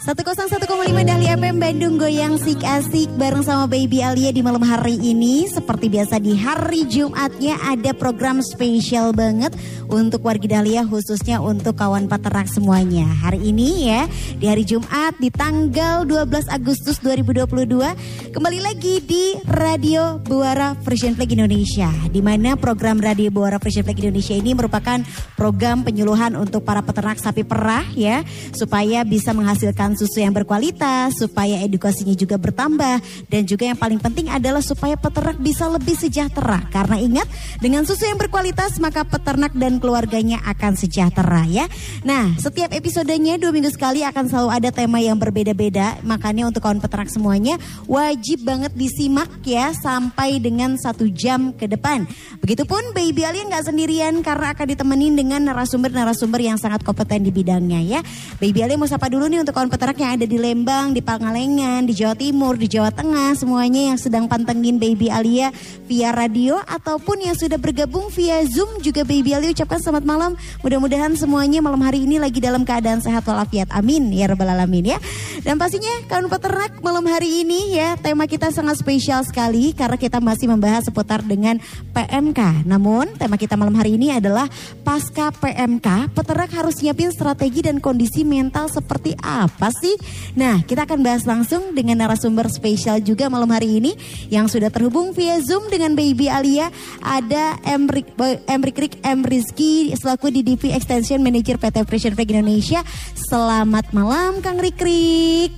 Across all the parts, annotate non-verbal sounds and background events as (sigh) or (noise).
101,5 Dahli FM Bandung goyang sik asik bareng sama Baby Alia di malam hari ini. Seperti biasa di hari Jumatnya ada program spesial banget untuk warga Dahlia khususnya untuk kawan peternak semuanya. Hari ini ya di hari Jumat di tanggal 12 Agustus 2022 Kembali lagi di Radio Buara Frisian Flag Indonesia di mana program Radio Buara Frisian Flag Indonesia ini merupakan program penyuluhan untuk para peternak sapi perah ya Supaya bisa menghasilkan susu yang berkualitas, supaya edukasinya juga bertambah dan juga yang paling penting adalah supaya peternak bisa lebih sejahtera. Karena ingat, dengan susu yang berkualitas maka peternak dan keluarganya akan sejahtera ya. Nah, setiap episodenya dua minggu sekali akan selalu ada tema yang berbeda-beda. Makanya untuk kawan peternak semuanya wajib banget disimak ya sampai dengan satu jam ke depan. Begitupun Baby Ali nggak sendirian karena akan ditemenin dengan narasumber-narasumber yang sangat kompeten di bidangnya ya. Baby Ali mau sapa dulu nih untuk kawan peternak yang ada di Lembang, di Pangalengan, di Jawa Timur, di Jawa Tengah, semuanya yang sedang pantengin Baby Alia via radio ataupun yang sudah bergabung via Zoom juga Baby Alia ucapkan selamat malam. Mudah-mudahan semuanya malam hari ini lagi dalam keadaan sehat walafiat. Amin ya rabbal alamin ya. Dan pastinya kawan peternak malam hari ini ya tema kita sangat spesial sekali karena kita masih membahas seputar dengan PMK. Namun tema kita malam hari ini adalah pasca PMK, peternak harus nyiapin strategi dan kondisi mental seperti apa sih? Nah, kita akan bahas langsung dengan narasumber spesial juga malam hari ini yang sudah terhubung via Zoom dengan Baby Alia. Ada Emrik Emrik Rik M Rizky selaku DDP Extension Manager PT Precision Flag Indonesia. Selamat malam Kang Rik Rik.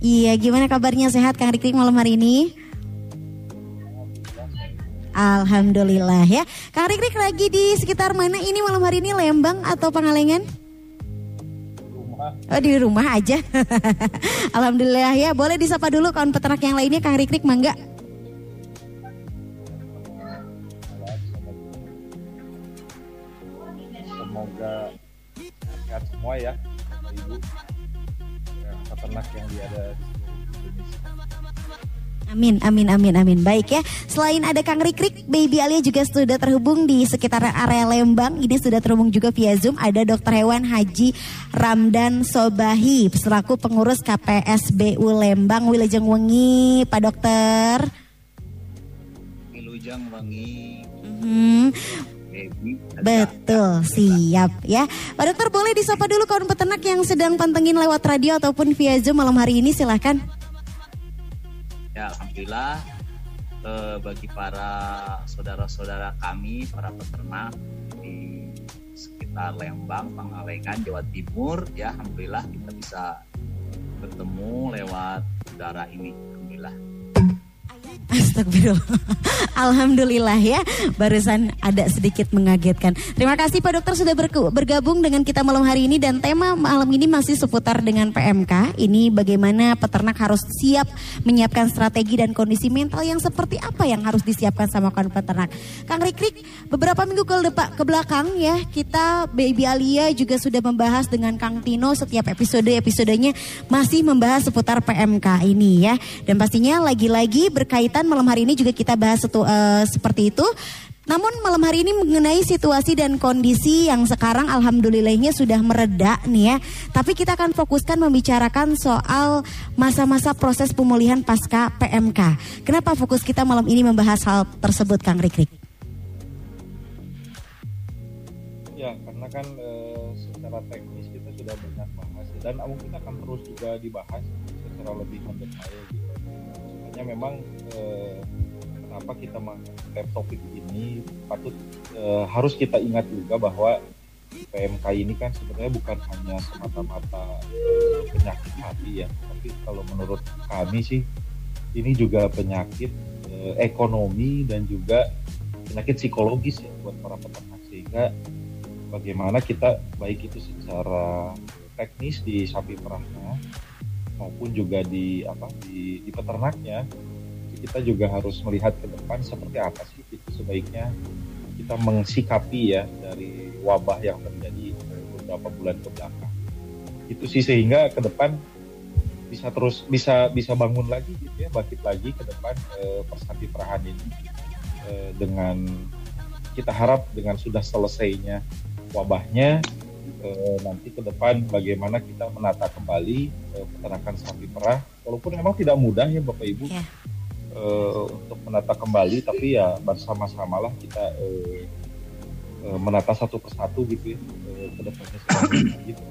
Iya, gimana kabarnya sehat Kang Rik Rik malam hari ini? Alhamdulillah ya. Kang Rik Rik lagi di sekitar mana ini malam hari ini Lembang atau Pangalengan? Oh di rumah aja. (laughs) Alhamdulillah ya. Boleh disapa dulu kawan peternak yang lainnya Kang Rikrik mangga. Semoga sehat semua ya, Ibu. Ya, peternak yang ada di Amin, amin, amin, amin. Baik ya. Selain ada Kang Rikrik, Baby Alia juga sudah terhubung di sekitar area Lembang. Ini sudah terhubung juga via Zoom. Ada Dokter Hewan Haji Ramdan Sobahi, selaku pengurus KPSBU Lembang. Wilujeng Wengi, Pak Dokter. Wilujeng Wengi. Hmm. Betul, siap ya. Pak Dokter boleh disapa dulu kawan peternak yang sedang pantengin lewat radio ataupun via Zoom malam hari ini silahkan. Ya, alhamdulillah eh, bagi para saudara-saudara kami, para peternak di sekitar Lembang, Pangalengan, Jawa Timur, ya alhamdulillah kita bisa bertemu lewat udara ini. Alhamdulillah. Astagfirullah. Alhamdulillah ya, barusan ada sedikit mengagetkan. Terima kasih Pak Dokter sudah bergabung dengan kita malam hari ini dan tema malam ini masih seputar dengan PMK. Ini bagaimana peternak harus siap menyiapkan strategi dan kondisi mental yang seperti apa yang harus disiapkan sama kawan peternak. Kang Rikrik, beberapa minggu ke, depan, ke belakang ya, kita Baby Alia juga sudah membahas dengan Kang Tino setiap episode-episodenya masih membahas seputar PMK ini ya. Dan pastinya lagi-lagi berkaitan malam hari ini juga kita bahas setu, uh, seperti itu. Namun malam hari ini mengenai situasi dan kondisi yang sekarang alhamdulillahnya sudah mereda nih ya. Tapi kita akan fokuskan membicarakan soal masa-masa proses pemulihan pasca PMK. Kenapa fokus kita malam ini membahas hal tersebut Kang Rikrik? Ya karena kan e, secara teknis kita sudah banyak bahas dan mungkin akan terus juga dibahas secara lebih mendetail gitu. Sebenarnya memang e, kenapa kita mengangkat topik ini patut e, harus kita ingat juga bahwa PMK ini kan sebenarnya bukan hanya semata-mata e, penyakit hati ya, tapi kalau menurut kami sih ini juga penyakit e, ekonomi dan juga penyakit psikologis ya buat para peternak. Sehingga bagaimana kita baik itu secara teknis di sapi perahnya maupun juga di apa di, di peternaknya kita juga harus melihat ke depan seperti apa sih itu sebaiknya kita mengsikapi ya dari wabah yang terjadi beberapa bulan ke belakang. Itu sih sehingga ke depan bisa terus bisa bisa bangun lagi gitu ya, bangkit lagi ke depan eh, Persapi Perahan ini eh, dengan kita harap dengan sudah selesainya wabahnya eh, nanti ke depan bagaimana kita menata kembali eh, peternakan sapi perah walaupun memang tidak mudah ya Bapak Ibu Ya. eh, untuk menata kembali tapi ya bersama-samalah kita eh, eh, menata satu persatu gitu ya eh, ke depannya seperti gitu.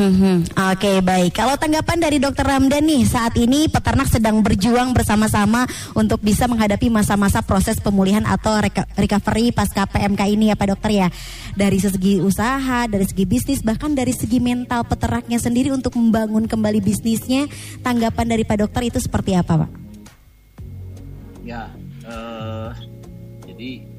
Mhm. Oke baik. Kalau tanggapan dari Dokter Ramdan nih saat ini peternak sedang berjuang bersama-sama untuk bisa menghadapi masa-masa proses pemulihan atau recovery pasca PMK ini ya Pak Dokter ya. Dari segi usaha, dari segi bisnis, bahkan dari segi mental peternaknya sendiri untuk membangun kembali bisnisnya. Tanggapan dari Pak Dokter itu seperti apa Pak? Ya, eh, jadi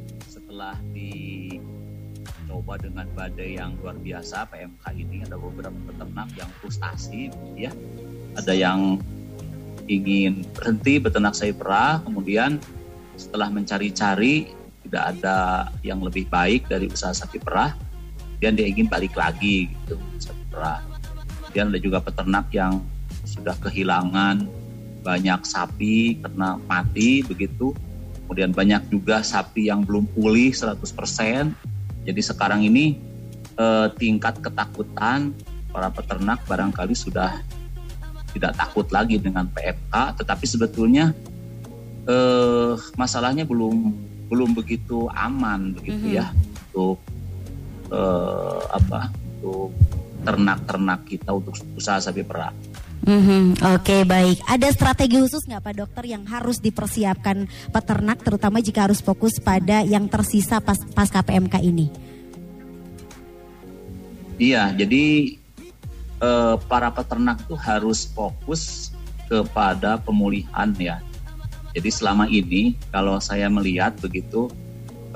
dengan badai yang luar biasa PMK ini ada beberapa peternak yang frustasi, ya, ada yang ingin berhenti beternak sapi perah, kemudian setelah mencari-cari tidak ada yang lebih baik dari usaha sapi perah, dan dia ingin balik lagi gitu sapi perah. Kemudian ada juga peternak yang sudah kehilangan banyak sapi karena mati begitu. Kemudian banyak juga sapi yang belum pulih 100%. Jadi sekarang ini eh, tingkat ketakutan para peternak barangkali sudah tidak takut lagi dengan PMK, tetapi sebetulnya eh, masalahnya belum belum begitu aman begitu Mhm. ya untuk eh, apa untuk ternak-ternak kita untuk usaha sapi perah. Mhm, Oke baik. Ada strategi khusus nggak Pak Dokter yang harus dipersiapkan peternak, terutama jika harus fokus pada yang tersisa pas pasca PMK ini? Iya, jadi eh, para peternak itu harus fokus kepada pemulihan ya. Jadi selama ini kalau saya melihat begitu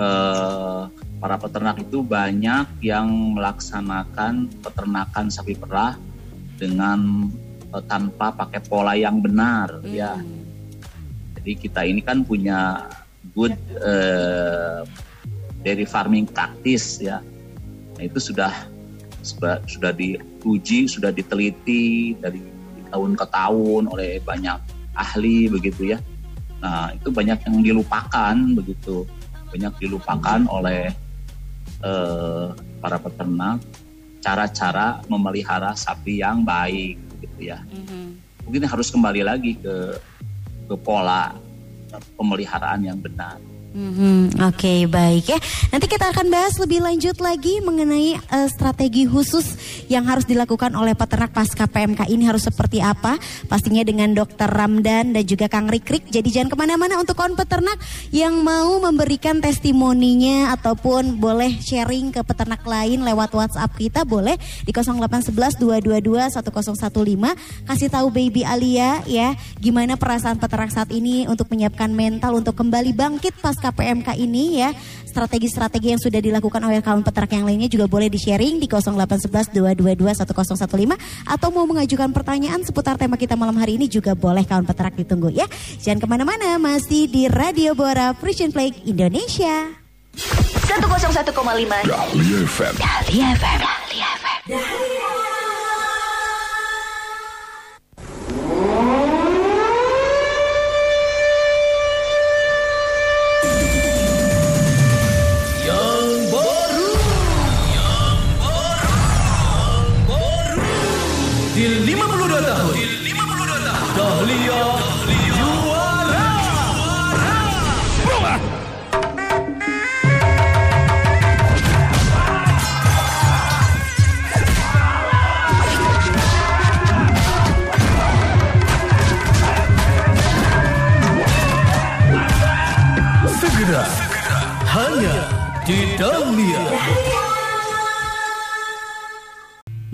eh, para peternak itu banyak yang melaksanakan peternakan sapi perah dengan tanpa pakai pola yang benar ya. Jadi kita ini kan punya good eh, dairy farming practice ya. Nah, itu sudah sudah diuji, sudah diteliti dari tahun ke tahun oleh banyak ahli begitu ya. Nah, itu banyak yang dilupakan begitu. Banyak dilupakan oleh eh, para peternak cara-cara memelihara sapi yang baik gitu ya. Mungkin harus kembali lagi ke ke pola pemeliharaan yang benar. Mhm, Oke baik ya. Nanti kita akan bahas lebih lanjut lagi mengenai eh, strategi khusus yang harus dilakukan oleh peternak pasca PMK ini harus seperti apa. Pastinya dengan Dokter Ramdan dan juga Kang Rikrik. Jadi jangan ke mana-mana untuk kawan peternak yang mau memberikan testimoninya ataupun boleh sharing ke peternak lain lewat WhatsApp kita boleh di 0811 222 1015 kasih tahu Baby Alia ya gimana perasaan peternak saat ini untuk menyiapkan mental untuk kembali bangkit pasca PMK ini ya. Strategi-strategi yang sudah dilakukan oleh kawan peternak yang lainnya juga boleh di sharing di 0811 222 1015 atau mau mengajukan pertanyaan seputar tema kita malam hari ini juga boleh kawan peternak ditunggu ya. Jangan ke mana-mana masih di Radio Bora Frisian Flag Indonesia. 101,5 Dahlia FM. Dahlia FM Dahlia FM Yang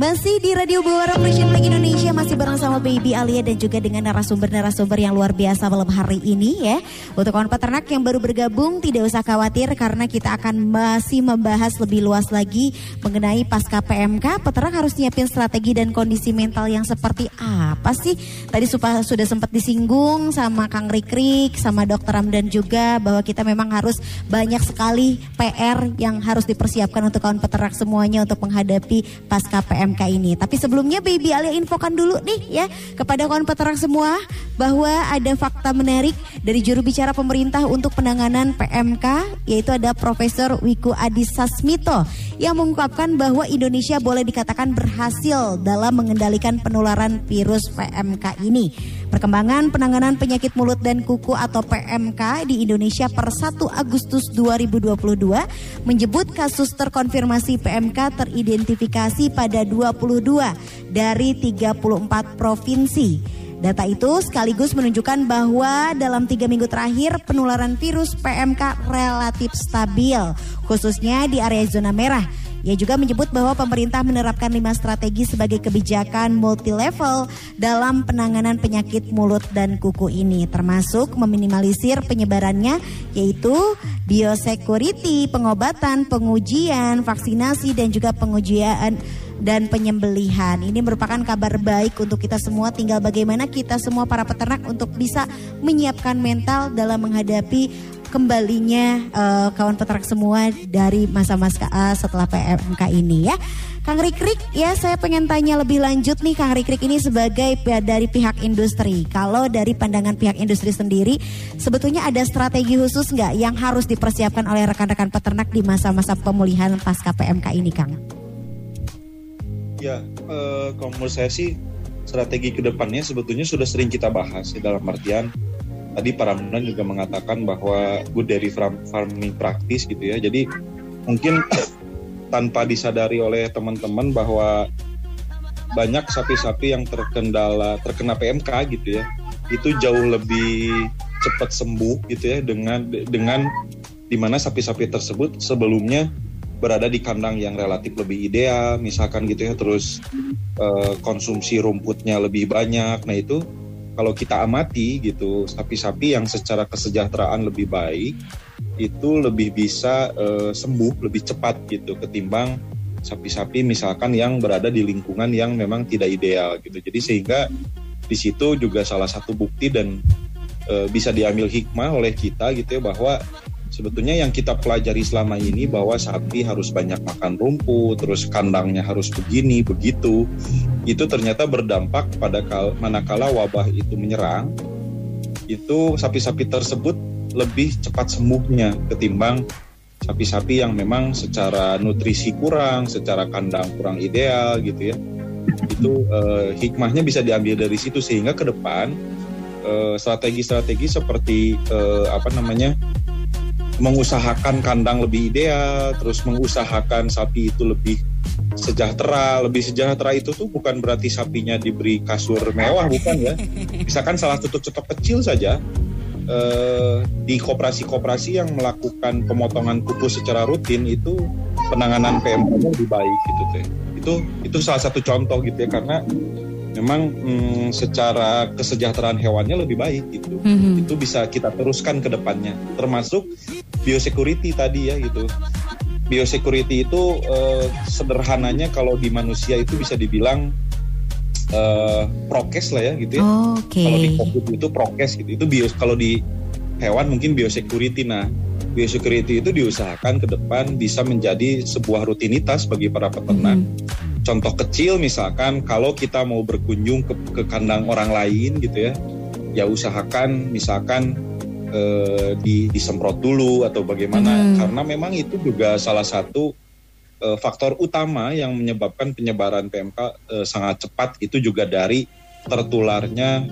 Masih di Radio Bawara Frisian Flag Indonesia masih bareng sama Baby Alia dan juga dengan narasumber-narasumber yang luar biasa malam hari ini ya. Untuk kawan peternak yang baru bergabung tidak usah khawatir karena kita akan masih membahas lebih luas lagi mengenai pasca PMK. Peternak harus nyiapin strategi dan kondisi mental yang seperti apa sih? Tadi sudah, sempat disinggung sama Kang Rikrik, sama Dokter Ramdan juga bahwa kita memang harus banyak sekali PR yang harus dipersiapkan untuk kawan peternak semuanya untuk menghadapi pasca PMK ini. Tapi sebelumnya Baby Alia infokan nih ya kepada kawan peternak semua bahwa ada fakta menarik dari juru bicara pemerintah untuk penanganan PMK yaitu ada Profesor Wiku Adhisa Smito yang mengungkapkan bahwa Indonesia boleh dikatakan berhasil dalam mengendalikan penularan virus PMK ini. Perkembangan penanganan penyakit mulut dan kuku atau PMK di Indonesia per 1 Agustus 2022 menyebut kasus terkonfirmasi PMK teridentifikasi pada 22 dari 34 provinsi. Data itu sekaligus menunjukkan bahwa dalam tiga minggu terakhir penularan virus PMK relatif stabil, khususnya di area zona merah. Ia juga menyebut bahwa pemerintah menerapkan lima strategi sebagai kebijakan multi level dalam penanganan penyakit mulut dan kuku ini, termasuk meminimalisir penyebarannya, yaitu biosecurity, pengobatan, pengujian, vaksinasi, dan juga pengujian dan penyembelihan. Ini merupakan kabar baik untuk kita semua. Tinggal bagaimana kita semua para peternak untuk bisa menyiapkan mental dalam menghadapi kembalinya uh, kawan peternak semua dari masa-masa uh, setelah PMK ini ya. Kang Rikrik ya saya pengen tanya lebih lanjut nih Kang Rikrik ini sebagai dari pihak industri. Kalau dari pandangan pihak industri sendiri sebetulnya ada strategi khusus nggak yang harus dipersiapkan oleh rekan-rekan peternak di masa-masa pemulihan pasca PMK ini Kang? Ya, eh, kalau menurut saya sih strategi ke depannya sebetulnya sudah sering kita bahas ya, dalam artian tadi Pak Ramdan juga mengatakan bahwa good dairy farming practice gitu ya. Jadi mungkin (coughs) tanpa disadari oleh teman-teman bahwa banyak sapi-sapi yang terkendala terkena PMK gitu ya. Itu jauh lebih cepat sembuh gitu ya dengan dengan di mana sapi-sapi tersebut sebelumnya berada di kandang yang relatif lebih ideal, misalkan gitu ya, terus uh, konsumsi rumputnya lebih banyak. Nah itu kalau kita amati gitu, sapi-sapi yang secara kesejahteraan lebih baik itu lebih bisa uh, sembuh lebih cepat gitu ketimbang sapi-sapi misalkan yang berada di lingkungan yang memang tidak ideal gitu. Jadi sehingga di situ juga salah satu bukti dan uh, bisa diambil hikmah oleh kita gitu ya bahwa sebetulnya yang kita pelajari selama ini bahwa sapi harus banyak makan rumput, terus kandangnya harus begini, begitu, itu ternyata berdampak pada kal manakala wabah itu menyerang, itu sapi-sapi tersebut lebih cepat sembuhnya ketimbang sapi-sapi yang memang secara nutrisi kurang, secara kandang kurang ideal gitu ya. Itu eh, hikmahnya bisa diambil dari situ sehingga ke depan eh, strategi-strategi seperti eh, apa namanya mengusahakan kandang lebih ideal, terus mengusahakan sapi itu lebih sejahtera, lebih sejahtera itu tuh bukan berarti sapinya diberi kasur mewah, bukan ya. (laughs) Misalkan salah satu contoh kecil saja, eh, di koperasi-koperasi yang melakukan pemotongan kuku secara rutin itu penanganan PMK-nya lebih baik gitu teh. Itu itu salah satu contoh gitu ya karena memang hmm, secara kesejahteraan hewannya lebih baik gitu. Mm-hmm. Itu bisa kita teruskan ke depannya. Termasuk biosecurity tadi ya gitu. Biosecurity itu eh, sederhananya kalau di manusia itu bisa dibilang eh, prokes lah ya gitu ya. Oh, okay. Kalau di COVID itu prokes gitu. Itu bios kalau di hewan mungkin biosecurity. Nah, biosecurity itu diusahakan ke depan bisa menjadi sebuah rutinitas bagi para peternak. Mm-hmm contoh kecil misalkan kalau kita mau berkunjung ke, ke kandang orang lain gitu ya ya usahakan misalkan eh, di, disemprot dulu atau bagaimana hmm. karena memang itu juga salah satu eh, faktor utama yang menyebabkan penyebaran PMK eh, sangat cepat itu juga dari tertularnya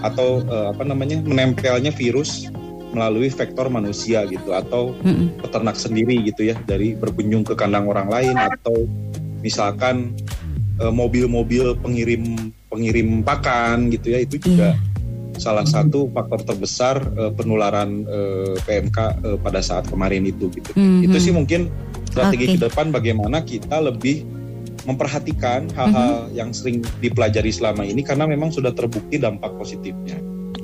atau eh, apa namanya menempelnya virus melalui vektor manusia gitu atau hmm. peternak sendiri gitu ya dari berkunjung ke kandang orang lain atau misalkan uh, mobil-mobil pengirim pengirim pakan gitu ya itu juga yeah. Salah satu faktor terbesar uh, penularan uh, PMK uh, pada saat kemarin itu gitu. Mm -hmm. Itu sih mungkin strategi okay. ke depan bagaimana kita lebih memperhatikan hal-hal yang sering dipelajari selama ini karena memang sudah terbukti dampak positifnya.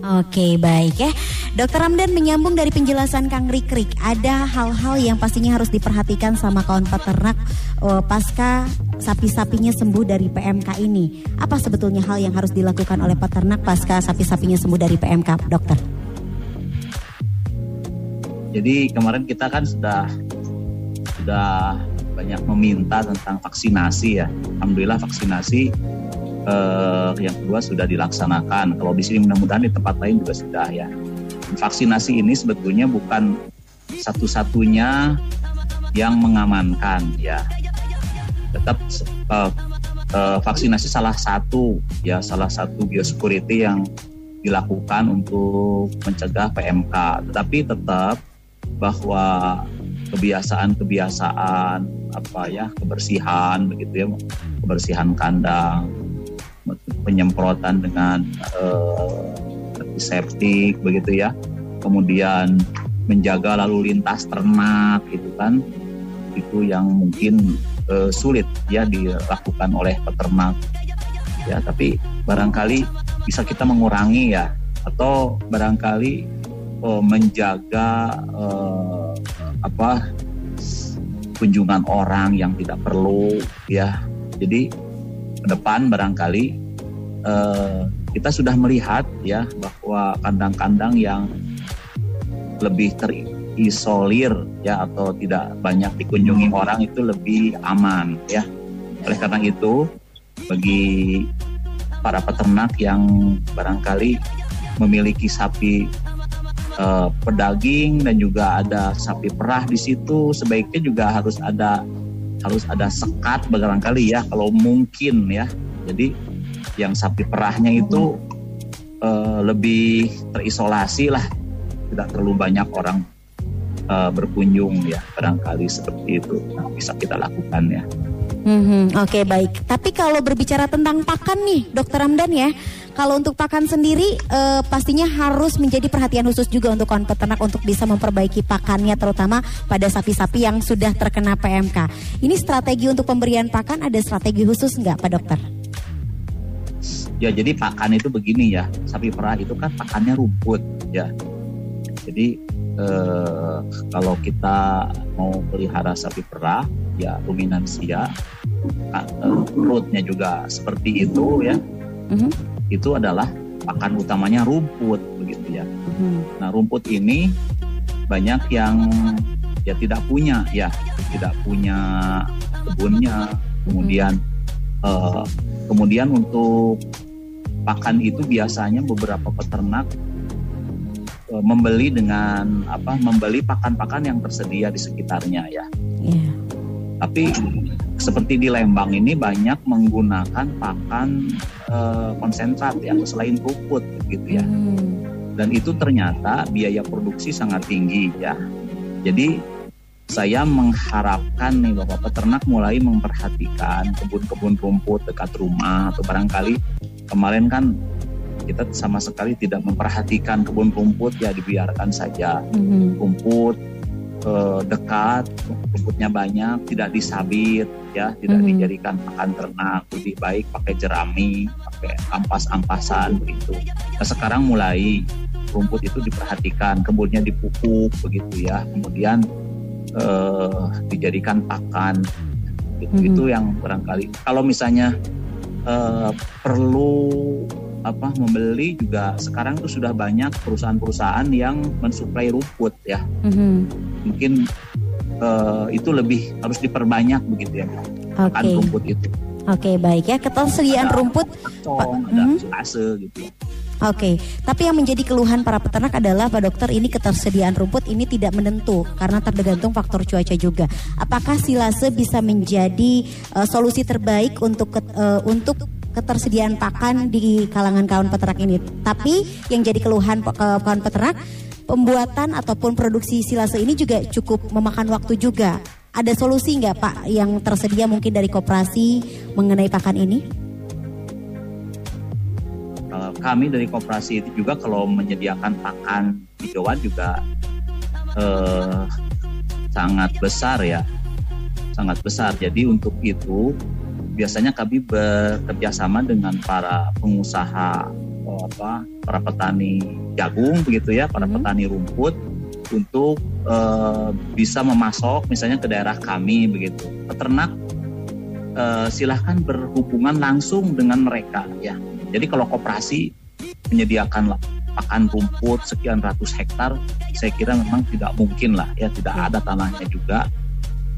Oke baik ya Dokter Ramdan menyambung dari penjelasan Kang Rikrik Ada hal-hal yang pastinya harus diperhatikan sama kawan peternak uh, Pasca sapi-sapinya sembuh dari PMK ini Apa sebetulnya hal yang harus dilakukan oleh peternak pasca sapi-sapinya sembuh dari PMK dokter? Jadi kemarin kita kan sudah sudah banyak meminta tentang vaksinasi ya. Alhamdulillah vaksinasi eh, yang kedua sudah dilaksanakan. Kalau di sini mudah-mudahan di tempat lain juga sudah ya. Vaksinasi ini sebetulnya bukan satu-satunya yang mengamankan ya. Tetap eh, eh, vaksinasi salah satu ya salah satu biosecurity yang dilakukan untuk mencegah PMK. Tetapi tetap bahwa kebiasaan-kebiasaan apa ya kebersihan begitu ya kebersihan kandang penyemprotan dengan uh, begitu ya kemudian menjaga lalu lintas ternak itu kan itu yang mungkin uh, sulit ya dilakukan oleh peternak. Ya tapi barangkali bisa kita mengurangi ya atau barangkali uh, menjaga uh, apa kunjungan orang yang tidak perlu ya. Jadi ke depan barangkali kita sudah melihat ya bahwa kandang-kandang yang lebih terisolir ya atau tidak banyak dikunjungi orang itu lebih aman ya. Oleh karena itu bagi para peternak yang barangkali memiliki sapi uh, pedaging dan juga ada sapi perah di situ sebaiknya juga harus ada harus ada sekat barangkali ya kalau mungkin ya. Jadi yang sapi perahnya itu uh, lebih terisolasi lah. Tidak terlalu banyak orang uh, berkunjung ya barangkali seperti itu nah, bisa kita lakukan ya. Hmm, Oke okay, baik. Tapi kalau berbicara tentang pakan nih, Dokter Ramdan ya, kalau untuk pakan sendiri uh, pastinya harus menjadi perhatian khusus juga untuk kawan peternak untuk bisa memperbaiki pakannya, terutama pada sapi-sapi yang sudah terkena PMK. Ini strategi untuk pemberian pakan ada strategi khusus nggak, Pak Dokter? Ya jadi pakan itu begini ya, sapi perah itu kan pakannya rumput ya. Jadi eh, kalau kita mau pelihara sapi perah ya ruminansia eh, perutnya juga seperti itu ya mm-hmm. itu adalah pakan utamanya rumput begitu ya mm-hmm. nah rumput ini banyak yang ya tidak punya ya tidak punya kebunnya kemudian uh, kemudian untuk pakan itu biasanya beberapa peternak membeli dengan apa membeli pakan-pakan yang tersedia di sekitarnya ya. Yeah. Tapi seperti di Lembang ini banyak menggunakan pakan e, konsentrat yang selain rumput gitu ya. Mm. Dan itu ternyata biaya produksi sangat tinggi ya. Jadi saya mengharapkan nih bahwa peternak mulai memperhatikan kebun-kebun rumput dekat rumah atau barangkali kemarin kan kita sama sekali tidak memperhatikan kebun rumput ya dibiarkan saja mm-hmm. rumput eh, dekat rumputnya banyak tidak disabit ya tidak mm-hmm. dijadikan pakan ternak lebih baik pakai jerami pakai ampas-ampasan begitu nah sekarang mulai rumput itu diperhatikan kebunnya dipupuk begitu ya kemudian eh, dijadikan pakan gitu mm-hmm. itu yang barangkali kalau misalnya eh, perlu apa membeli juga sekarang tuh sudah banyak perusahaan-perusahaan yang mensuplai rumput ya. Mm-hmm. Mungkin uh, itu lebih harus diperbanyak begitu ya. Okay. rumput itu. Oke okay, baik ya ketersediaan ada rumput. Kacong, ada mm-hmm. gitu ya. Oke, okay. tapi yang menjadi keluhan para peternak adalah Pak Dokter ini ketersediaan rumput ini tidak menentu karena tergantung faktor cuaca juga. Apakah silase bisa menjadi uh, solusi terbaik untuk uh, untuk ketersediaan pakan di kalangan kawan peternak ini. Tapi yang jadi keluhan ke kawan peternak, pembuatan ataupun produksi silase ini juga cukup memakan waktu juga. Ada solusi nggak Pak yang tersedia mungkin dari koperasi mengenai pakan ini? Kami dari koperasi itu juga kalau menyediakan pakan hijauan juga eh, sangat besar ya, sangat besar. Jadi untuk itu biasanya kami bekerja sama dengan para pengusaha eh, apa para petani jagung begitu ya, para Mhm. petani rumput untuk eh, bisa memasok misalnya ke daerah kami begitu. Peternak eh, silahkan berhubungan langsung dengan mereka ya. Jadi kalau koperasi menyediakan pakan rumput sekian ratus hektar, saya kira memang tidak mungkin lah ya, tidak ada tanahnya juga.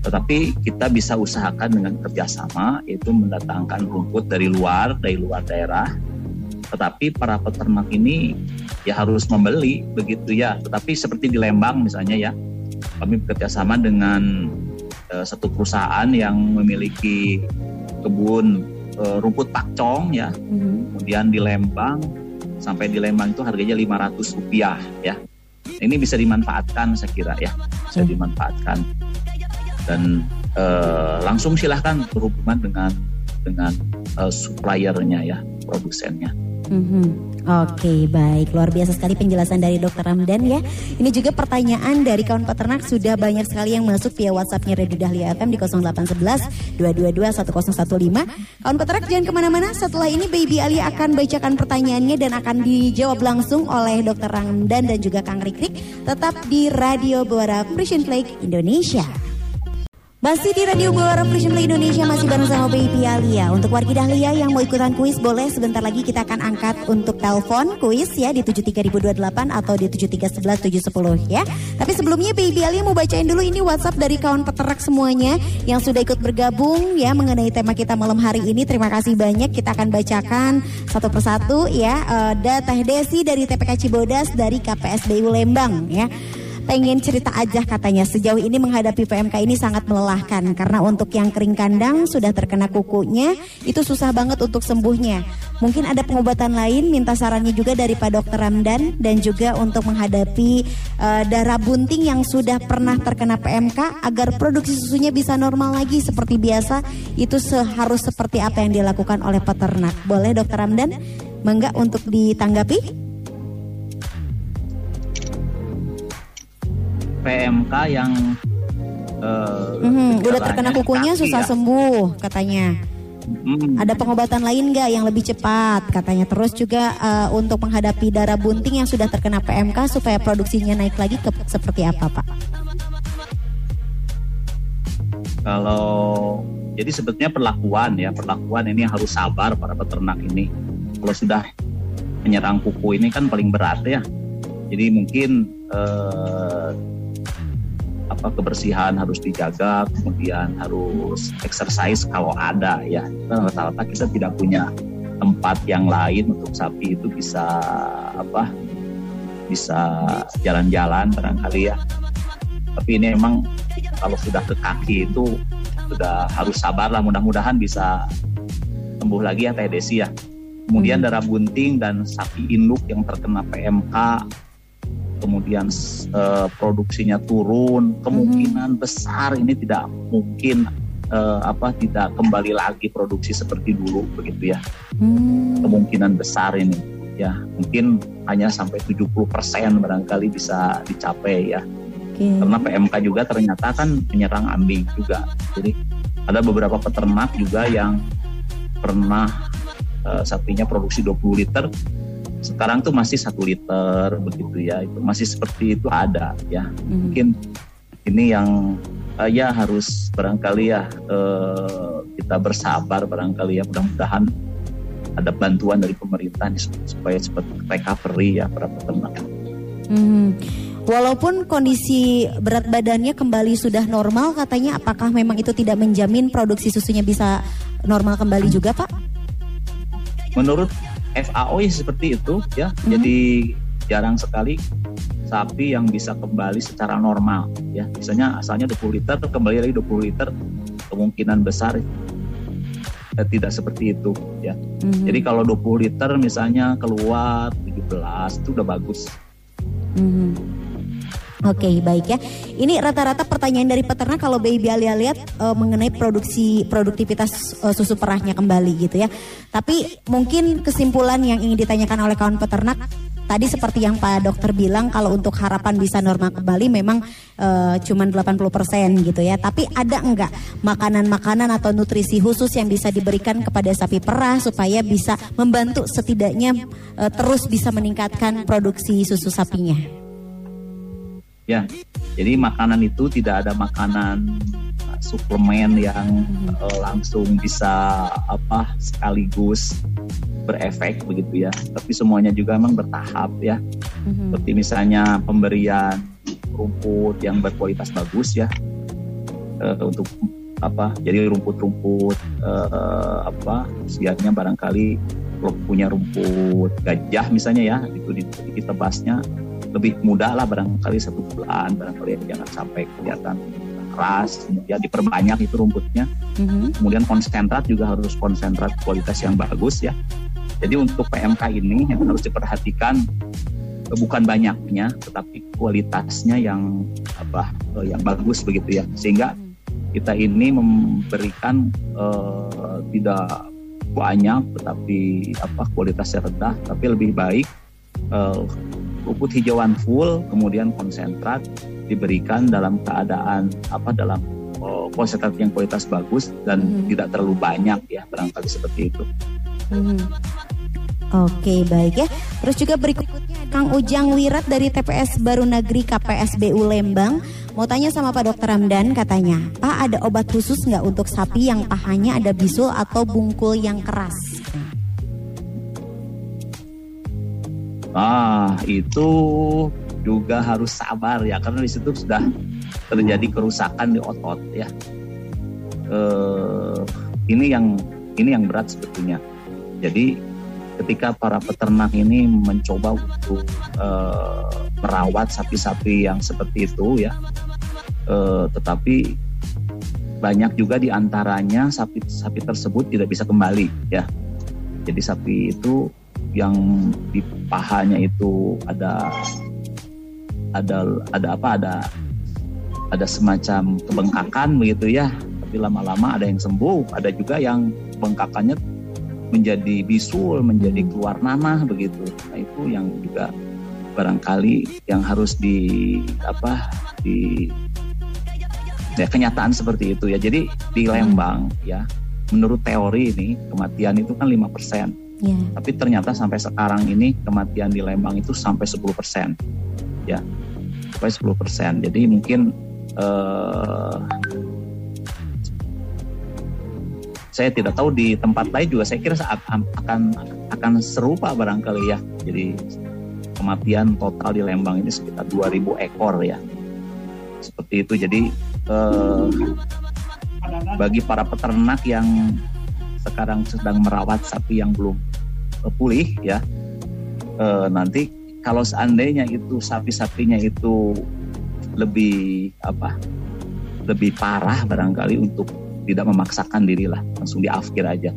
Tetapi kita bisa usahakan dengan kerjasama, yaitu mendatangkan rumput dari luar, dari luar daerah. Tetapi para peternak ini ya harus membeli begitu ya. Tetapi seperti di Lembang misalnya ya, kami bekerjasama dengan eh, satu perusahaan yang memiliki kebun eh, rumput pakcong ya, Mhm. kemudian di Lembang sampai di Lembang itu harganya 500 rupiah ya ini bisa dimanfaatkan saya kira ya bisa Hmm. dimanfaatkan dan eh, langsung silahkan berhubungan dengan dengan eh, suppliernya ya produsennya Mhm. Oke baik luar biasa sekali penjelasan dari Dokter Ramdan ya. Ini juga pertanyaan dari kawan peternak sudah banyak sekali yang masuk via WhatsAppnya Radio Dahlia FM di 0811 222 1015. Kawan peternak jangan ke mana-mana. Setelah ini Baby Ali akan bacakan pertanyaannya dan akan dijawab langsung oleh Dokter Ramdan dan juga Kang Rikrik. Tetap di Radio Buara Frisian Flake Indonesia. Masih di Radio Buara Play Indonesia masih bareng sama Baby Alia. Untuk wargi Dahlia yang mau ikutan kuis boleh sebentar lagi kita akan angkat untuk telepon kuis ya di 73028 atau di 7311710 ya. Tapi sebelumnya Baby Alia mau bacain dulu ini WhatsApp dari kawan peternak semuanya yang sudah ikut bergabung ya mengenai tema kita malam hari ini. Terima kasih banyak. Kita akan bacakan satu persatu ya. Ada Teh Desi dari TPK Cibodas dari KPSBU Lembang ya pengen cerita aja katanya sejauh ini menghadapi PMK ini sangat melelahkan karena untuk yang kering kandang sudah terkena kukunya itu susah banget untuk sembuhnya. Mungkin ada pengobatan lain minta sarannya juga dari Pak Dokter Ramdan dan juga untuk menghadapi eh, darah bunting yang sudah pernah terkena PMK agar produksi susunya bisa normal lagi seperti biasa itu seharus seperti apa yang dilakukan oleh peternak. Boleh Dokter Ramdan? Mangga untuk ditanggapi? PMK yang eh, Mhm, udah terkena kukunya kaki susah ya. sembuh katanya. Hmm. Ada pengobatan lain nggak yang lebih cepat katanya. Terus juga eh, untuk menghadapi darah bunting yang sudah terkena PMK supaya produksinya naik lagi ke seperti apa Pak? Kalau jadi sebetulnya perlakuan ya, perlakuan ini harus sabar para peternak ini. Kalau sudah menyerang kuku ini kan paling berat ya. Jadi mungkin eh, apa kebersihan harus dijaga, kemudian harus exercise kalau ada ya. Karena rata-rata kita tidak punya tempat yang lain untuk sapi itu bisa apa bisa jalan-jalan barangkali ya. Tapi ini emang kalau sudah ke kaki itu sudah harus sabar lah mudah-mudahan bisa sembuh lagi ya Teh Desi ya. Kemudian Hmm. darah bunting dan sapi induk yang terkena PMK kemudian eh, produksinya turun, kemungkinan besar ini tidak mungkin eh, apa tidak kembali lagi produksi seperti dulu begitu ya. Hmm, Kemungkinan besar ini ya. Mungkin hanya sampai 70% barangkali bisa dicapai ya oke. karena PMK juga ternyata kan menyerang ambing juga. Jadi ada beberapa peternak juga yang pernah eh, sapinya produksi 20 liter, sekarang tuh masih satu liter begitu ya. Itu masih seperti itu ada ya. Mhm. Mungkin ini yang eh, ya harus barangkali ya eh, kita bersabar barangkali ya mudah-mudahan ada bantuan dari pemerintah nih supaya cepat recovery ya para peternak. Mhm. Walaupun kondisi berat badannya kembali sudah normal katanya apakah memang itu tidak menjamin produksi susunya bisa normal kembali juga Pak? menurut FAO ya seperti itu ya. Mhm. Jadi jarang sekali sapi yang bisa kembali secara normal ya. Misalnya asalnya 20 liter kembali lagi 20 liter kemungkinan besar eh, tidak seperti itu ya. Mhm. Jadi kalau 20 liter misalnya keluar 17 itu udah bagus. Mhm. Oke baik ya. Ini rata-rata pertanyaan dari peternak kalau Baby Alia lihat eh, mengenai produksi produktivitas eh, susu perahnya kembali gitu ya. Tapi mungkin kesimpulan yang ingin ditanyakan oleh kawan peternak tadi seperti yang Pak Dokter bilang kalau untuk harapan bisa normal kembali memang eh, cuman 80% gitu ya. Tapi ada enggak makanan-makanan atau nutrisi khusus yang bisa diberikan kepada sapi perah supaya bisa membantu setidaknya eh, terus bisa meningkatkan produksi susu sapinya? Ya, jadi makanan itu tidak ada makanan uh, suplemen yang uh, langsung bisa apa sekaligus berefek begitu ya. Tapi semuanya juga memang bertahap ya. Mhm. Seperti misalnya pemberian rumput yang berkualitas bagus ya eh, untuk apa? Jadi rumput-rumput eh, apa? Usianya barangkali punya rumput gajah misalnya ya itu di- ditebasnya lebih mudah lah barangkali satu bulan barangkali jangan sampai kelihatan keras kemudian diperbanyak itu rumputnya Mhm. kemudian konsentrat juga harus konsentrat kualitas yang bagus ya. Jadi untuk PMK ini yang harus diperhatikan bukan banyaknya, tetapi kualitasnya yang apa eh, yang bagus begitu ya, sehingga kita ini memberikan eh, tidak banyak, tetapi apa kualitasnya rendah, tapi lebih baik eh, rumput hijauan full, kemudian konsentrat diberikan dalam keadaan apa dalam oh, konsentrat yang kualitas bagus dan Mhm. tidak terlalu banyak ya barangkali seperti itu. Mhm. Oke baik ya. Terus juga berikutnya Kang Ujang Wirat dari TPS Baru Negeri KPSBU Lembang mau tanya sama Pak Dokter Ramdan katanya, Pak ada obat khusus nggak untuk sapi yang pahanya ada bisul atau bungkul yang keras? Ah itu juga harus sabar ya karena di situ sudah terjadi kerusakan di otot ya. Eh, ini yang ini yang berat sebetulnya. Jadi ketika para peternak ini mencoba untuk eh, merawat sapi-sapi yang seperti itu ya, eh, tetapi banyak juga di antaranya sapi-sapi tersebut tidak bisa kembali ya. Jadi sapi itu yang di pahanya itu ada ada ada apa ada ada semacam kebengkakan begitu ya. Tapi lama-lama ada yang sembuh ada juga yang bengkakannya menjadi bisul menjadi keluar nanah begitu. Nah itu yang juga barangkali yang harus di apa di ya kenyataan seperti itu ya. Jadi di Lembang ya menurut teori ini kematian itu kan 5% Ya. tapi ternyata sampai sekarang ini kematian di Lembang itu sampai 10% ya sampai 10% jadi mungkin eh, saya tidak tahu di tempat lain juga saya kira saat akan akan serupa barangkali ya. Jadi kematian total di Lembang ini sekitar 2000 ekor ya. Seperti itu. Jadi eh, bagi para peternak yang sekarang sedang merawat sapi yang belum pulih ya eh, nanti kalau seandainya itu sapi-sapinya itu lebih apa lebih parah barangkali untuk tidak memaksakan diri lah langsung diafkir aja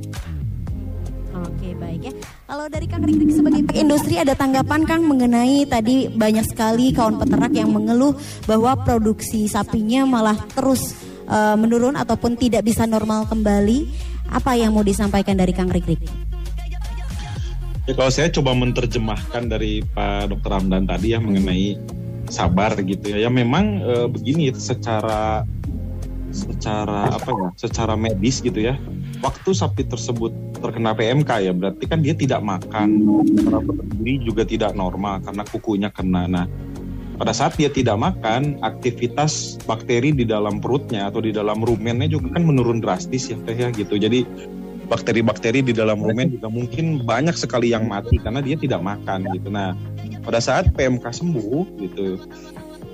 Oke baik ya. Kalau dari Kang Rikrik sebagai pihak industri ada tanggapan Kang mengenai tadi banyak sekali kawan peternak yang mengeluh bahwa produksi sapinya malah terus eh, menurun ataupun tidak bisa normal kembali. Apa yang mau disampaikan dari Kang Rikrik? Ya kalau saya coba menerjemahkan dari Pak Dr. Ramdan tadi ya mengenai sabar gitu ya. Ya memang eh, begini secara secara apa ya? Secara medis gitu ya. Waktu sapi tersebut terkena PMK ya berarti kan dia tidak makan. Cara berdiri juga tidak normal karena kukunya kena. Nah, pada saat dia tidak makan, aktivitas bakteri di dalam perutnya atau di dalam rumennya juga kan menurun drastis ya teh ya gitu. Jadi bakteri-bakteri di dalam rumen juga mungkin banyak sekali yang mati karena dia tidak makan gitu. Nah, pada saat PMK sembuh gitu,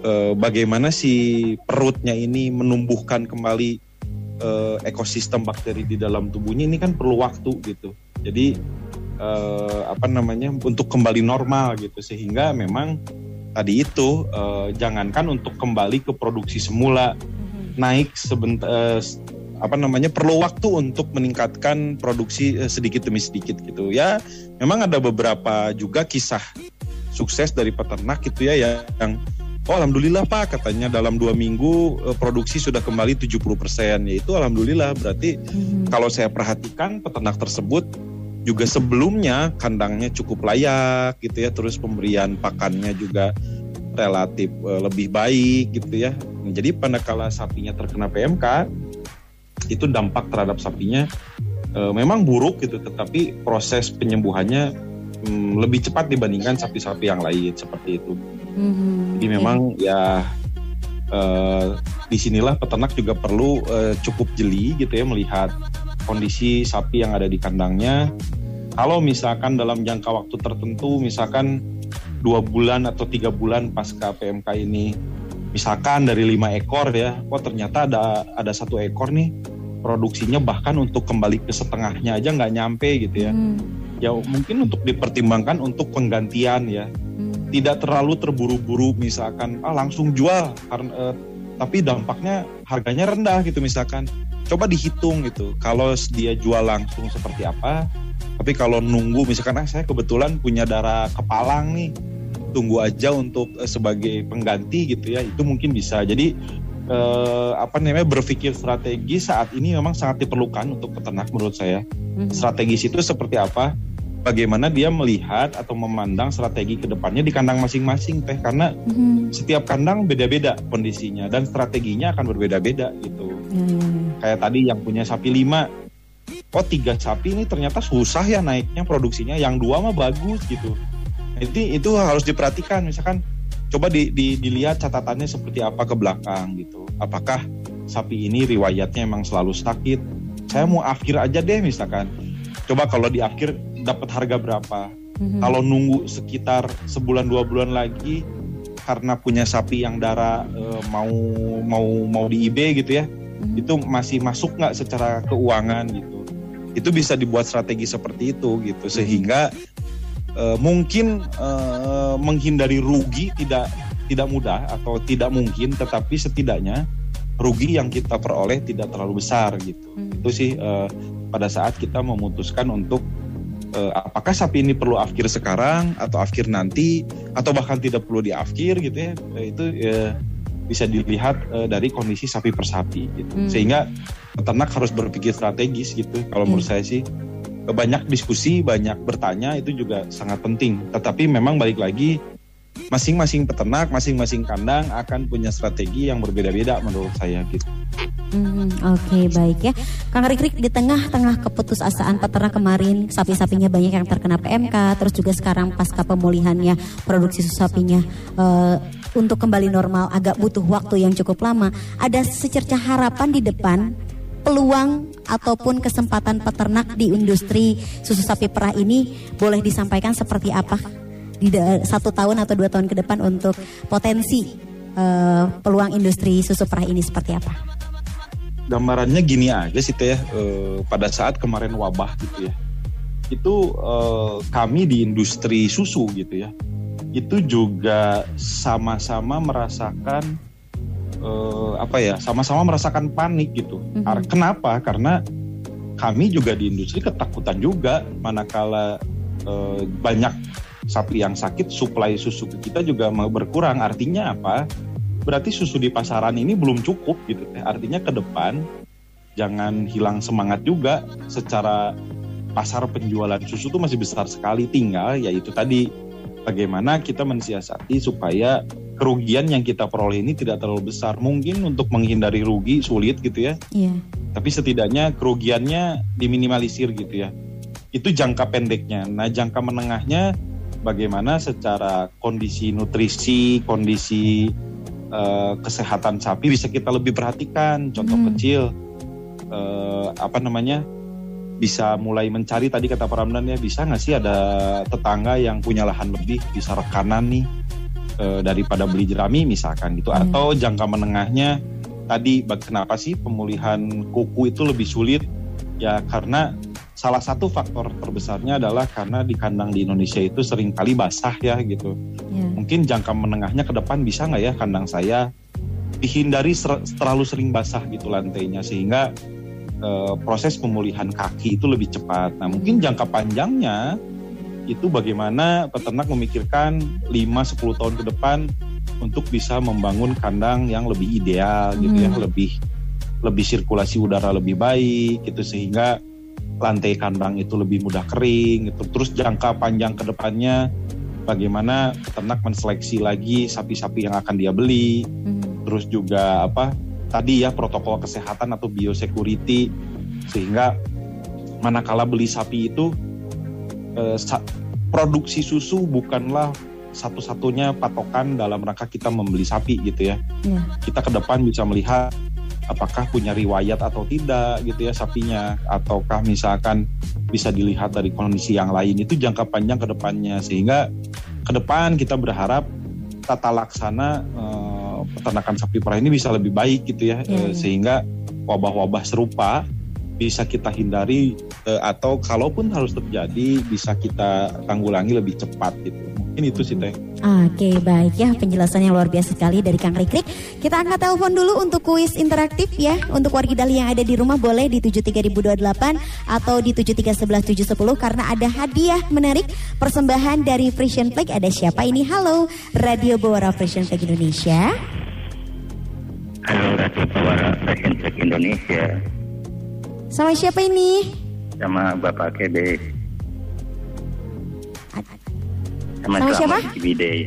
eh, bagaimana si perutnya ini menumbuhkan kembali eh, ekosistem bakteri di dalam tubuhnya ini kan perlu waktu gitu. Jadi eh, apa namanya untuk kembali normal gitu sehingga memang tadi itu eh, jangankan untuk kembali ke produksi semula naik sebentar eh, apa namanya perlu waktu untuk meningkatkan produksi eh, sedikit demi sedikit gitu ya. Memang ada beberapa juga kisah sukses dari peternak gitu ya yang oh alhamdulillah pak katanya. Dalam dua minggu eh, produksi sudah kembali 70% ya itu alhamdulillah. Berarti kalau saya perhatikan peternak tersebut juga sebelumnya kandangnya cukup layak gitu ya. Terus pemberian pakannya juga relatif eh, lebih baik gitu ya. Jadi pada kala sapinya terkena PMK itu dampak terhadap sapinya eh, memang buruk gitu tetapi proses penyembuhannya mm, lebih cepat dibandingkan sapi-sapi yang lain seperti itu Mhm, jadi memang ya eh, di sinilah peternak juga perlu eh, cukup jeli gitu ya melihat kondisi sapi yang ada di kandangnya. Kalau misalkan dalam jangka waktu tertentu, misalkan dua bulan atau tiga bulan pasca PMK ini, misalkan dari lima ekor ya, kok ternyata ada ada satu ekor nih produksinya bahkan untuk kembali ke setengahnya aja nggak nyampe gitu ya. Hmm, Ya mungkin untuk dipertimbangkan untuk penggantian ya. Hmm, tidak terlalu terburu-buru misalkan ah langsung jual. Karena eh, tapi dampaknya harganya rendah gitu misalkan. Coba dihitung gitu kalau dia jual langsung seperti apa tapi kalau nunggu misalkan ah saya kebetulan punya darah kepalang nih tunggu aja untuk eh, sebagai pengganti gitu ya itu mungkin bisa. Jadi eh, apa namanya berpikir strategi saat ini memang sangat diperlukan untuk peternak menurut saya. Mhm. strategis itu seperti apa? Bagaimana dia melihat atau memandang strategi ke depannya di kandang masing-masing teh? Karena Mhm, setiap kandang beda-beda kondisinya dan strateginya akan berbeda-beda gitu. Ya. kayak tadi yang punya sapi lima. Oh tiga sapi ini ternyata susah ya naiknya produksinya. Yang dua mah bagus gitu. Itu itu harus diperhatikan. Misalkan coba di, di- dilihat catatannya seperti apa ke belakang gitu. Apakah sapi ini riwayatnya emang selalu sakit? Saya mau akhir aja deh misalkan. Coba kalau di akhir dapat harga berapa? Mhm. kalau nunggu sekitar sebulan dua bulan lagi karena punya sapi yang darah eh, mau mau mau di IB gitu ya Mhm. itu masih masuk nggak secara keuangan gitu? Itu bisa dibuat strategi seperti itu gitu. Sehingga eh, mungkin eh, menghindari rugi tidak tidak mudah atau tidak mungkin tetapi setidaknya rugi yang kita peroleh tidak terlalu besar gitu Mhm. itu sih eh, pada saat kita memutuskan untuk eh, apakah sapi ini perlu afkir sekarang atau afkir nanti atau bahkan tidak perlu diafkir gitu ya itu eh, bisa dilihat eh, dari kondisi sapi per sapi gitu Hmm. sehingga peternak harus berpikir strategis gitu kalau menurut saya sih banyak diskusi banyak bertanya itu juga sangat penting. Tetapi memang balik lagi masing-masing peternak masing-masing kandang akan punya strategi yang berbeda-beda menurut saya gitu. Mhm, Oke baik ya. Kang Rikrik di tengah-tengah keputusasaan peternak kemarin Sapi-sapinya banyak yang terkena PMK Terus juga sekarang pasca pemulihannya Produksi sapinya eh, Untuk kembali normal agak butuh waktu yang cukup lama. Ada secercah harapan di depan Peluang ataupun kesempatan peternak di industri susu sapi perah ini Boleh disampaikan seperti apa di satu tahun atau dua tahun ke depan untuk potensi eh, peluang industri susu perah ini seperti apa? gambarannya gini aja sih teh eh, pada saat kemarin wabah gitu ya itu eh, kami di industri susu gitu ya itu juga sama-sama merasakan eh, apa ya sama-sama merasakan panik gitu. Mhm. Ar- kenapa? Karena kami juga di industri ketakutan juga manakala eh, banyak sapi yang sakit suplai susu ke kita juga mau berkurang. Artinya apa? Berarti susu di pasaran ini belum cukup gitu. Teh. Artinya ke depan jangan hilang semangat juga secara pasar penjualan susu itu masih besar sekali. Tinggal yaitu tadi bagaimana kita mensiasati supaya kerugian yang kita peroleh ini tidak terlalu besar. Mungkin untuk menghindari rugi sulit gitu ya, Iya. tapi setidaknya kerugiannya diminimalisir gitu ya. Itu jangka pendeknya. Nah, jangka menengahnya bagaimana secara kondisi nutrisi, kondisi eh, kesehatan sapi bisa kita lebih perhatikan. Contoh Hmm. kecil eh, apa namanya? bisa mulai mencari tadi kata Pak Ramdan ya bisa nggak sih ada tetangga yang punya lahan lebih bisa rekanan nih eh, daripada beli jerami misalkan gitu Hmm. atau jangka menengahnya tadi kenapa sih pemulihan kuku itu lebih sulit ya karena salah satu faktor terbesarnya adalah karena di kandang di Indonesia itu sering kali basah ya gitu Iya. mungkin jangka menengahnya ke depan bisa nggak ya kandang saya dihindari ser- terlalu sering basah gitu lantainya sehingga eh, proses pemulihan kaki itu lebih cepat. Nah mungkin jangka panjangnya itu bagaimana peternak memikirkan 5-10 tahun ke depan untuk bisa membangun kandang yang lebih ideal gitu ya, Hmm. lebih lebih sirkulasi udara lebih baik gitu sehingga lantai kandang itu lebih mudah kering gitu. Terus jangka panjang ke depannya bagaimana peternak menseleksi lagi sapi-sapi yang akan dia beli. Mhm. Terus juga apa tadi ya protokol kesehatan atau biosecurity sehingga manakala beli sapi itu eh, produksi susu bukanlah satu-satunya patokan dalam rangka kita membeli sapi gitu ya. Iya. Kita ke depan bisa melihat apakah punya riwayat atau tidak gitu ya sapinya ataukah misalkan bisa dilihat dari kondisi yang lain itu jangka panjang ke depannya sehingga ke depan kita berharap tata laksana eh, peternakan sapi perah ini bisa lebih baik gitu ya Iya, Eh, iya. sehingga wabah-wabah serupa bisa kita hindari eh, atau kalaupun harus terjadi bisa kita tanggulangi lebih cepat gitu mungkin itu sih teh Oke baik ya penjelasannya luar biasa sekali dari Kang Rikrik. Kita angkat telepon dulu untuk kuis interaktif ya. Untuk wargi Dali yang ada di rumah boleh di 73028 atau di 7311710 karena ada hadiah menarik persembahan dari Frisian Flag. Ada siapa ini? Halo Radio Bawara Frisian Flag Indonesia. Halo Radio Bawara Fashion Week Indonesia Sama siapa ini? sama Bapak Kebe sama, Sama siapa? Cibidey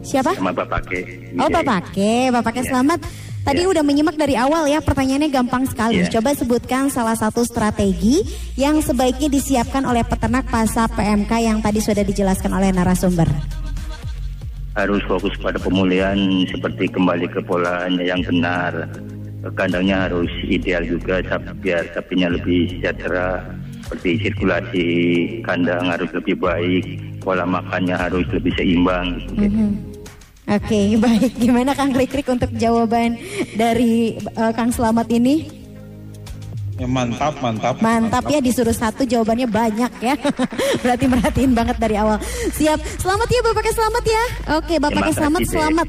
Siapa? sama Bapak Ke Oh Bapak Ke, Bapak Ke Iya. selamat. Tadi Iya. udah menyimak dari awal ya, pertanyaannya gampang sekali. Iya. Coba sebutkan salah satu strategi yang sebaiknya disiapkan oleh peternak pasca PMK yang tadi sudah dijelaskan oleh narasumber. harus fokus pada pemulihan seperti kembali ke polanya yang benar kandangnya harus ideal juga biar sapinya lebih sejahtera seperti sirkulasi kandang harus lebih baik pola makannya harus lebih seimbang gitu. Mhm. Oke, (laughs) baik. Gimana Kang Krik untuk jawaban dari eh, Kang Selamat ini? Ya, mantap mantap Mantap ya disuruh satu jawabannya banyak ya. (laughs) Berarti merhatiin banget dari awal. Siap. Selamat ya Bapaknya selamat ya. Oke, Bapaknya selamat kasih, selamat.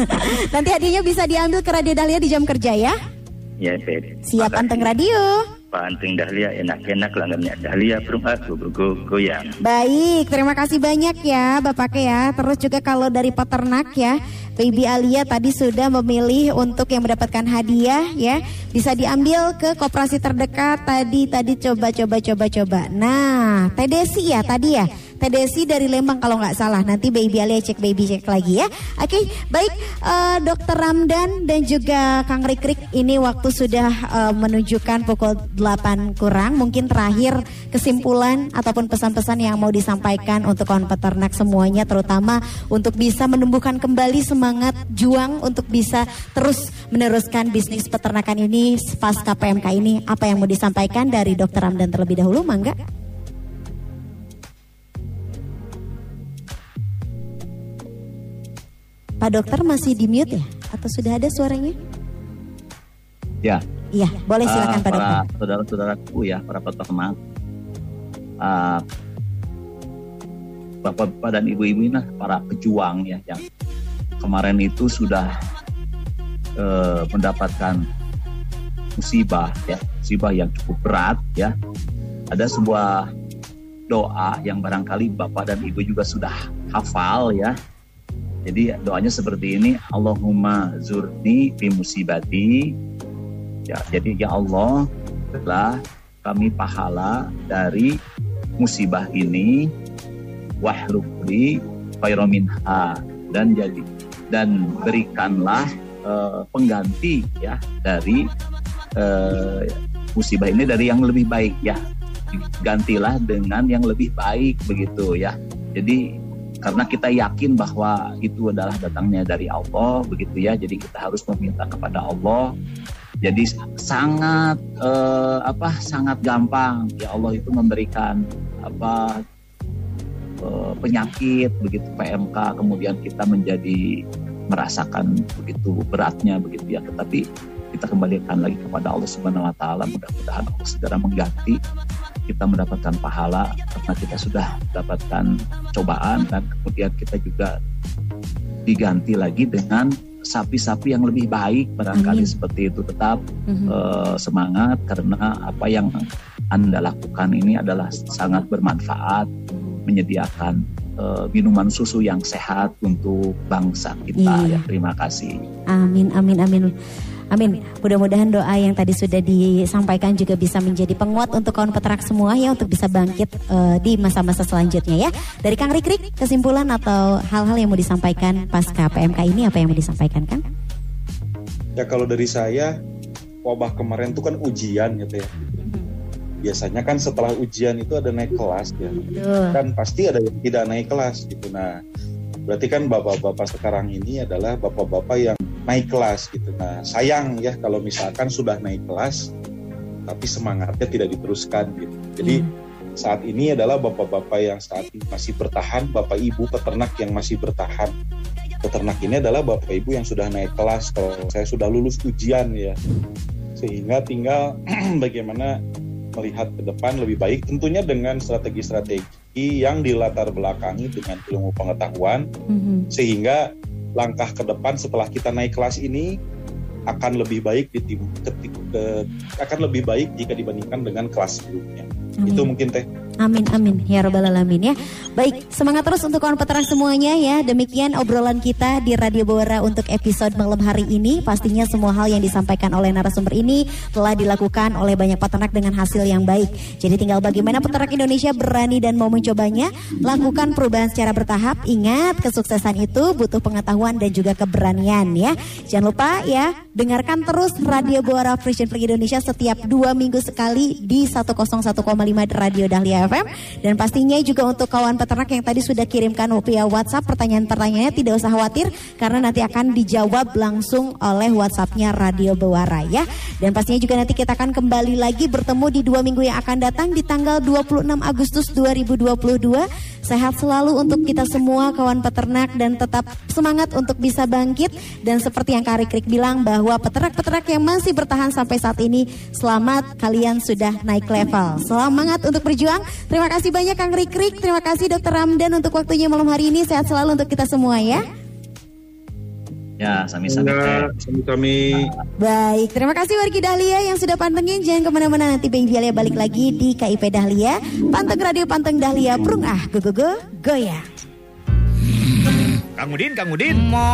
(laughs) Nanti hadiahnya bisa diambil ke Radio Dahlia di jam kerja ya. ya Beb. Siap anteng radio. Pak Anteng Dahlia enak-enak langgannya Dahlia burung aku go goyang. Baik, terima kasih banyak ya Bapak ya. Terus juga kalau dari peternak ya, Baby Alia tadi sudah memilih untuk yang mendapatkan hadiah ya, bisa diambil ke koperasi terdekat tadi tadi coba coba coba coba. Nah, Teh Desi ya tadi ya. Teh Desi dari Lembang kalau nggak salah. Nanti Baby Alia cek Baby cek lagi ya. Oke, baik eh, Dokter Ramdan dan juga Kang Rikrik ini waktu sudah eh, menunjukkan pukul 8 kurang. Mungkin terakhir kesimpulan ataupun pesan-pesan yang mau disampaikan untuk kawan peternak semuanya terutama untuk bisa menumbuhkan kembali semangat juang untuk bisa terus meneruskan bisnis peternakan ini pasca PMK ini. Apa yang mau disampaikan dari Dokter Ramdan terlebih dahulu, Mangga? Pak dokter masih di mute ya? Atau sudah ada suaranya? Ya, Iya, boleh silakan Ah, Pak para dokter. saudara-saudaraku ya, para peternak, ah, bapak-bapak dan ibu-ibu ini para pejuang ya yang kemarin itu sudah eh, mendapatkan musibah ya, musibah yang cukup berat ya. Ada sebuah doa yang barangkali bapak dan ibu juga sudah hafal ya. Jadi doanya seperti ini, Allahumma zurni fi musibati. Ya, jadi ya Allah telah kami pahala dari musibah ini. Wahlukli khairominha dan jadi dan berikanlah eh, pengganti ya dari eh, musibah ini dari yang lebih baik ya. Gantilah dengan yang lebih baik begitu ya. Jadi karena kita yakin bahwa itu adalah datangnya dari Allah begitu ya. Jadi kita harus meminta kepada Allah. Jadi sangat eh, apa sangat gampang. Ya Allah itu memberikan apa eh, penyakit begitu PMK kemudian kita menjadi merasakan begitu beratnya begitu ya. Tetapi kita kembalikan lagi kepada Allah Subhanahu wa taala. Mudah-mudahan Allah segera mengganti kita mendapatkan pahala karena kita sudah mendapatkan cobaan dan kemudian kita juga diganti lagi dengan sapi-sapi yang lebih baik barangkali Amin. seperti itu tetap Mhm. eh, semangat karena apa yang anda lakukan ini adalah sangat bermanfaat menyediakan eh, minuman susu yang sehat untuk bangsa kita Iya. ya terima kasih Amin, amin, amin. Amin. Mudah-mudahan doa yang tadi sudah disampaikan juga bisa menjadi penguat untuk kawan peternak semua ya untuk bisa bangkit eh, di masa-masa selanjutnya ya. Dari Kang Rikrik kesimpulan atau hal-hal yang mau disampaikan pasca PMK ini apa yang mau disampaikan Kang? Ya kalau dari saya wabah kemarin itu kan ujian gitu ya. Biasanya kan setelah ujian itu ada naik kelas ya. Betul. Kan pasti ada yang tidak naik kelas gitu. Nah, berarti kan bapak-bapak sekarang ini adalah bapak-bapak yang naik kelas gitu. Nah, sayang ya kalau misalkan sudah naik kelas tapi semangatnya tidak diteruskan gitu. Jadi saat ini adalah bapak-bapak yang saat ini masih bertahan, bapak ibu peternak yang masih bertahan. Peternak ini adalah bapak ibu yang sudah naik kelas. Kalau saya sudah lulus ujian ya, sehingga tinggal (clears throat) bagaimana melihat ke depan lebih baik tentunya dengan strategi-strategi yang dilatar belakangi dengan ilmu pengetahuan Mhm. sehingga langkah ke depan setelah kita naik kelas ini akan lebih baik di tim ketik- ke- akan lebih baik jika dibandingkan dengan kelas sebelumnya. Amin. Itu mungkin teh. Amin amin ya robbal alamin ya. Baik semangat terus untuk kawan peternak semuanya ya. Demikian obrolan kita di Radio Bawara untuk episode malam hari ini. Pastinya semua hal yang disampaikan oleh narasumber ini telah dilakukan oleh banyak peternak dengan hasil yang baik. Jadi tinggal bagaimana peternak Indonesia berani dan mau mencobanya. Lakukan perubahan secara bertahap. Ingat kesuksesan itu butuh pengetahuan dan juga keberanian ya. Jangan lupa ya dengarkan terus Radio Bawara Frisian Flag Indonesia setiap dua minggu sekali di 101,5 Radio Dahlia FM dan pastinya juga untuk kawan peternak yang tadi sudah kirimkan via WhatsApp pertanyaan-pertanyaannya tidak usah khawatir karena nanti akan dijawab langsung oleh WhatsAppnya Radio Bawara ya. Dan pastinya juga nanti kita akan kembali lagi bertemu di dua minggu yang akan datang di tanggal 26 Agustus 2022 sehat selalu untuk kita semua kawan peternak dan tetap semangat untuk bisa bangkit. Dan seperti yang Kak Rikrik bilang bahwa peternak-peternak yang masih bertahan sampai saat ini selamat kalian sudah naik level semangat untuk berjuang terima kasih banyak Kang Rikrik terima kasih Dokter Ramdan untuk waktunya malam hari ini sehat selalu untuk kita semua ya Ya, sami-sami. Ya, Sami-sami. Baik, terima kasih Wargi Dahlia yang sudah pantengin. Jangan ke mana-mana nanti Baby Alia balik lagi di KIP Dahlia. Panteng Radio Panteng Dahlia, Prung ah, go go go, goyang. Kang Udin, Kang Udin. Mo.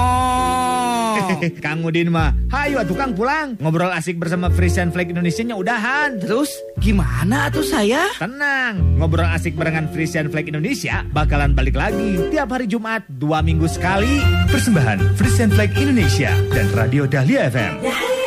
(laughs) Kang Udin mah, hayu atuh Kang pulang. Ngobrol asik bersama Frisian Flag Indonesia-nya udahan. Terus gimana tuh saya? Tenang, ngobrol asik barengan Frisian Flag Indonesia bakalan balik lagi tiap hari Jumat dua minggu sekali. Persembahan Frisian Flag Indonesia dan Radio Dahlia FM.